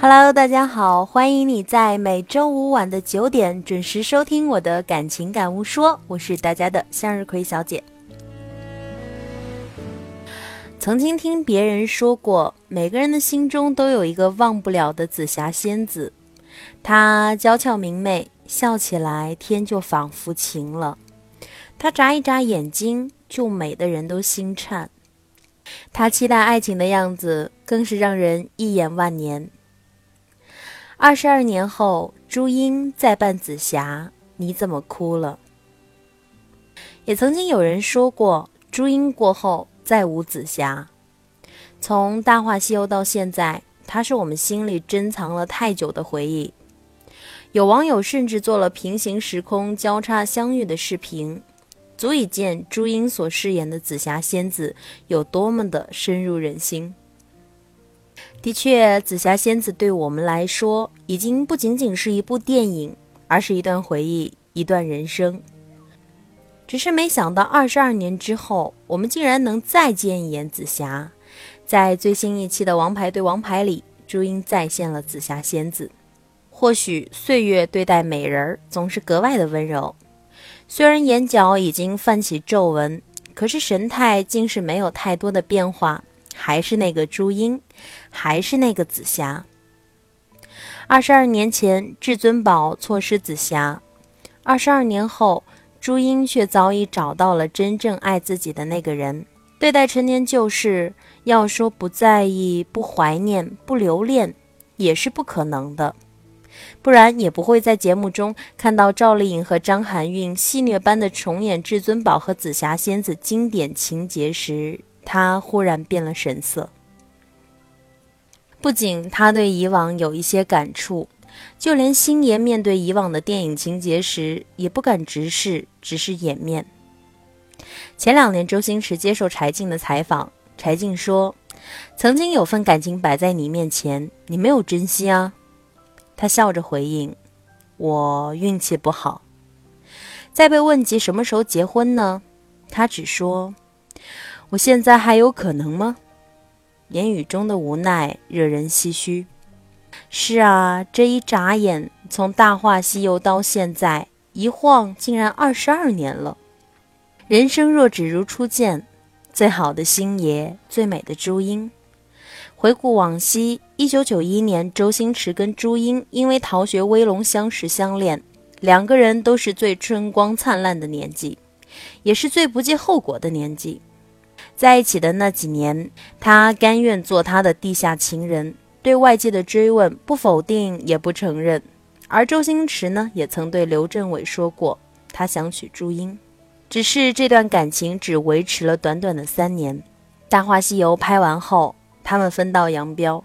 Hello，大家好，欢迎你在每周五晚的九点准时收听我的感情感悟说，我是大家的向日葵小姐。曾经听别人说过，每个人的心中都有一个忘不了的紫霞仙子，她娇俏明媚，笑起来天就仿佛晴了；她眨一眨眼睛，就美的人都心颤；他期待爱情的样子，更是让人一眼万年。二十二年后，朱茵再扮紫霞，你怎么哭了？也曾经有人说过，朱茵过后再无紫霞。从《大话西游》到现在，她是我们心里珍藏了太久的回忆。有网友甚至做了平行时空交叉相遇的视频，足以见朱茵所饰演的紫霞仙子有多么的深入人心。的确，紫霞仙子对我们来说，已经不仅仅是一部电影，而是一段回忆，一段人生。只是没想到，二十二年之后，我们竟然能再见一眼紫霞。在最新一期的《王牌对王牌》里，朱茵再现了紫霞仙子。或许岁月对待美人儿总是格外的温柔，虽然眼角已经泛起皱纹，可是神态竟是没有太多的变化。还是那个朱茵，还是那个紫霞。二十二年前，至尊宝错失紫霞；二十二年后，朱茵却早已找到了真正爱自己的那个人。对待陈年旧事，要说不在意、不怀念、不留恋，也是不可能的。不然，也不会在节目中看到赵丽颖和张含韵戏谑般的重演至尊宝和紫霞仙子经典情节时。他忽然变了神色，不仅他对以往有一些感触，就连星爷面对以往的电影情节时，也不敢直视，只是掩面。前两年，周星驰接受柴静的采访，柴静说：“曾经有份感情摆在你面前，你没有珍惜啊。”他笑着回应：“我运气不好。”再被问及什么时候结婚呢？他只说。我现在还有可能吗？言语中的无奈惹人唏嘘。是啊，这一眨眼，从《大话西游》到现在，一晃竟然二十二年了。人生若只如初见，最好的星爷，最美的朱茵。回顾往昔，一九九一年，周星驰跟朱茵因为《逃学威龙》相识相恋，两个人都是最春光灿烂的年纪，也是最不计后果的年纪。在一起的那几年，他甘愿做他的地下情人，对外界的追问不否定也不承认。而周星驰呢，也曾对刘镇伟说过，他想娶朱茵，只是这段感情只维持了短短的三年。《大话西游》拍完后，他们分道扬镳。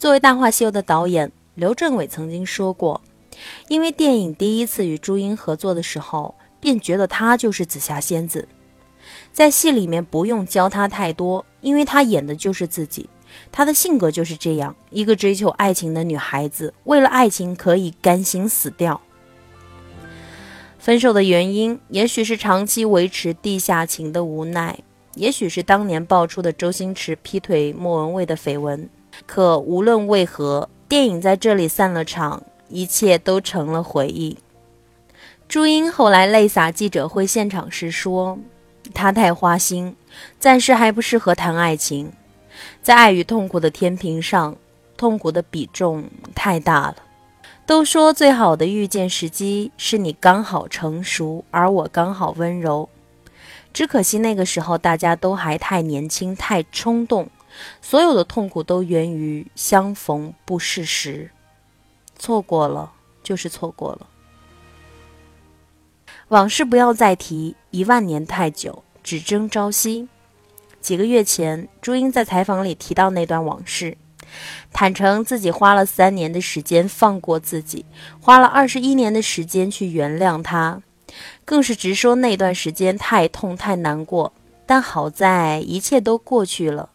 作为《大话西游》的导演，刘镇伟曾经说过，因为电影第一次与朱茵合作的时候，便觉得她就是紫霞仙子。在戏里面不用教她太多，因为她演的就是自己，她的性格就是这样一个追求爱情的女孩子，为了爱情可以甘心死掉。分手的原因，也许是长期维持地下情的无奈，也许是当年爆出的周星驰劈腿莫文蔚的绯闻。可无论为何，电影在这里散了场，一切都成了回忆。朱茵后来泪洒记者会现场时说。他太花心，暂时还不适合谈爱情。在爱与痛苦的天平上，痛苦的比重太大了。都说最好的遇见时机是你刚好成熟，而我刚好温柔。只可惜那个时候大家都还太年轻，太冲动，所有的痛苦都源于相逢不适时。错过了，就是错过了。往事不要再提，一万年太久，只争朝夕。几个月前，朱茵在采访里提到那段往事，坦诚自己花了三年的时间放过自己，花了二十一年的时间去原谅他，更是直说那段时间太痛太难过。但好在一切都过去了，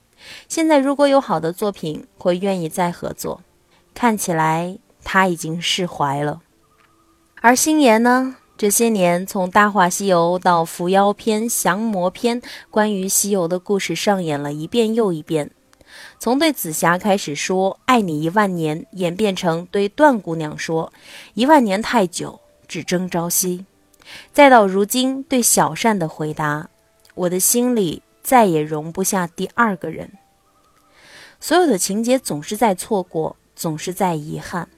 现在如果有好的作品，会愿意再合作。看起来他已经释怀了，而星爷呢？这些年，从《大话西游》到《伏妖篇》《降魔篇》，关于西游的故事上演了一遍又一遍。从对紫霞开始说“爱你一万年”，演变成对段姑娘说“一万年太久，只争朝夕”，再到如今对小善的回答：“我的心里再也容不下第二个人。”所有的情节总是在错过，总是在遗憾。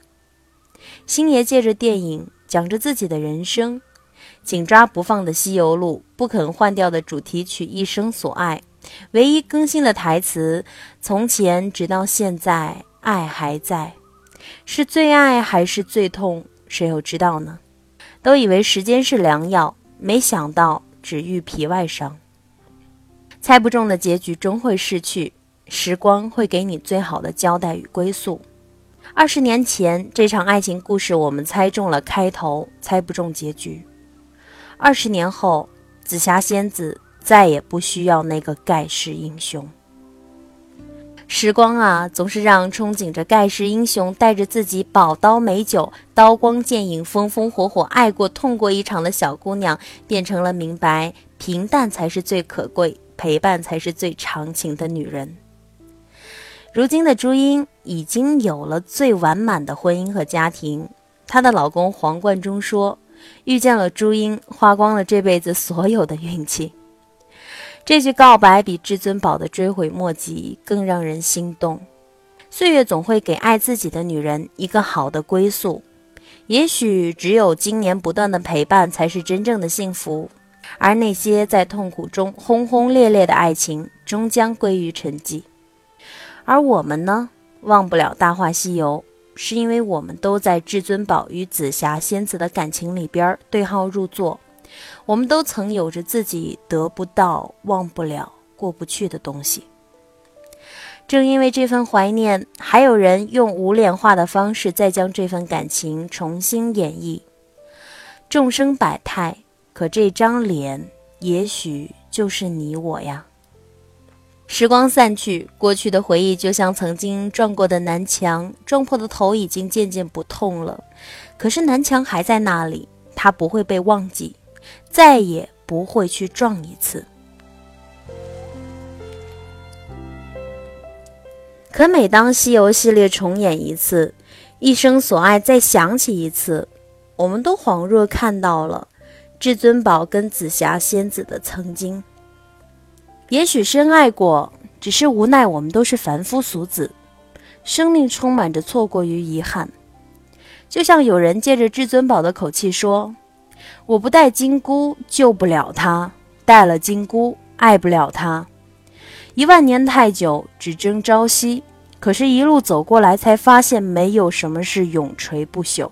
星爷借着电影讲着自己的人生，紧抓不放的《西游录》，不肯换掉的主题曲《一生所爱》。唯一更新的台词：“从前直到现在，爱还在，是最爱还是最痛？谁又知道呢？”都以为时间是良药，没想到只愈皮外伤。猜不中的结局终会逝去，时光会给你最好的交代与归宿。二十年前，这场爱情故事我们猜中了开头，猜不中结局。二十年后，紫霞仙子。再也不需要那个盖世英雄。时光啊，总是让憧憬着盖世英雄带着自己宝刀美酒、刀光剑影、风风火火爱过、痛过一场的小姑娘，变成了明白平淡才是最可贵、陪伴才是最长情的女人。如今的朱茵已经有了最完满的婚姻和家庭，她的老公黄贯中说：“遇见了朱茵，花光了这辈子所有的运气。”这句告白比至尊宝的追悔莫及更让人心动。岁月总会给爱自己的女人一个好的归宿，也许只有经年不断的陪伴才是真正的幸福。而那些在痛苦中轰轰烈烈的爱情，终将归于沉寂。而我们呢，忘不了《大话西游》，是因为我们都在至尊宝与紫霞仙子的感情里边对号入座。我们都曾有着自己得不到、忘不了、过不去的东西。正因为这份怀念，还有人用无脸化的方式再将这份感情重新演绎。众生百态，可这张脸，也许就是你我呀。时光散去，过去的回忆就像曾经撞过的南墙，撞破的头已经渐渐不痛了，可是南墙还在那里，它不会被忘记。再也不会去撞一次。可每当西游系列重演一次，一生所爱再响起一次，我们都恍若看到了至尊宝跟紫霞仙子的曾经。也许深爱过，只是无奈我们都是凡夫俗子，生命充满着错过与遗憾。就像有人借着至尊宝的口气说。我不带金箍救不了他，带了金箍爱不了他。一万年太久，只争朝夕。可是，一路走过来，才发现没有什么是永垂不朽。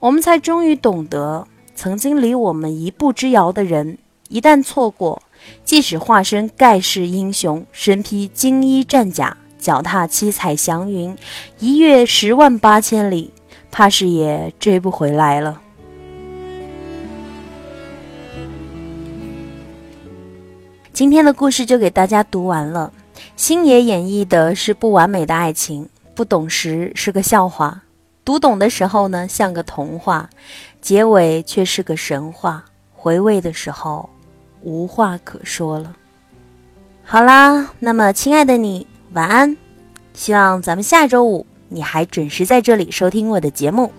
我们才终于懂得，曾经离我们一步之遥的人，一旦错过，即使化身盖世英雄，身披金衣战甲，脚踏七彩祥云，一跃十万八千里，怕是也追不回来了。今天的故事就给大家读完了。星爷演绎的是不完美的爱情，不懂时是个笑话，读懂的时候呢像个童话，结尾却是个神话。回味的时候，无话可说了。好啦，那么亲爱的你，晚安。希望咱们下周五你还准时在这里收听我的节目。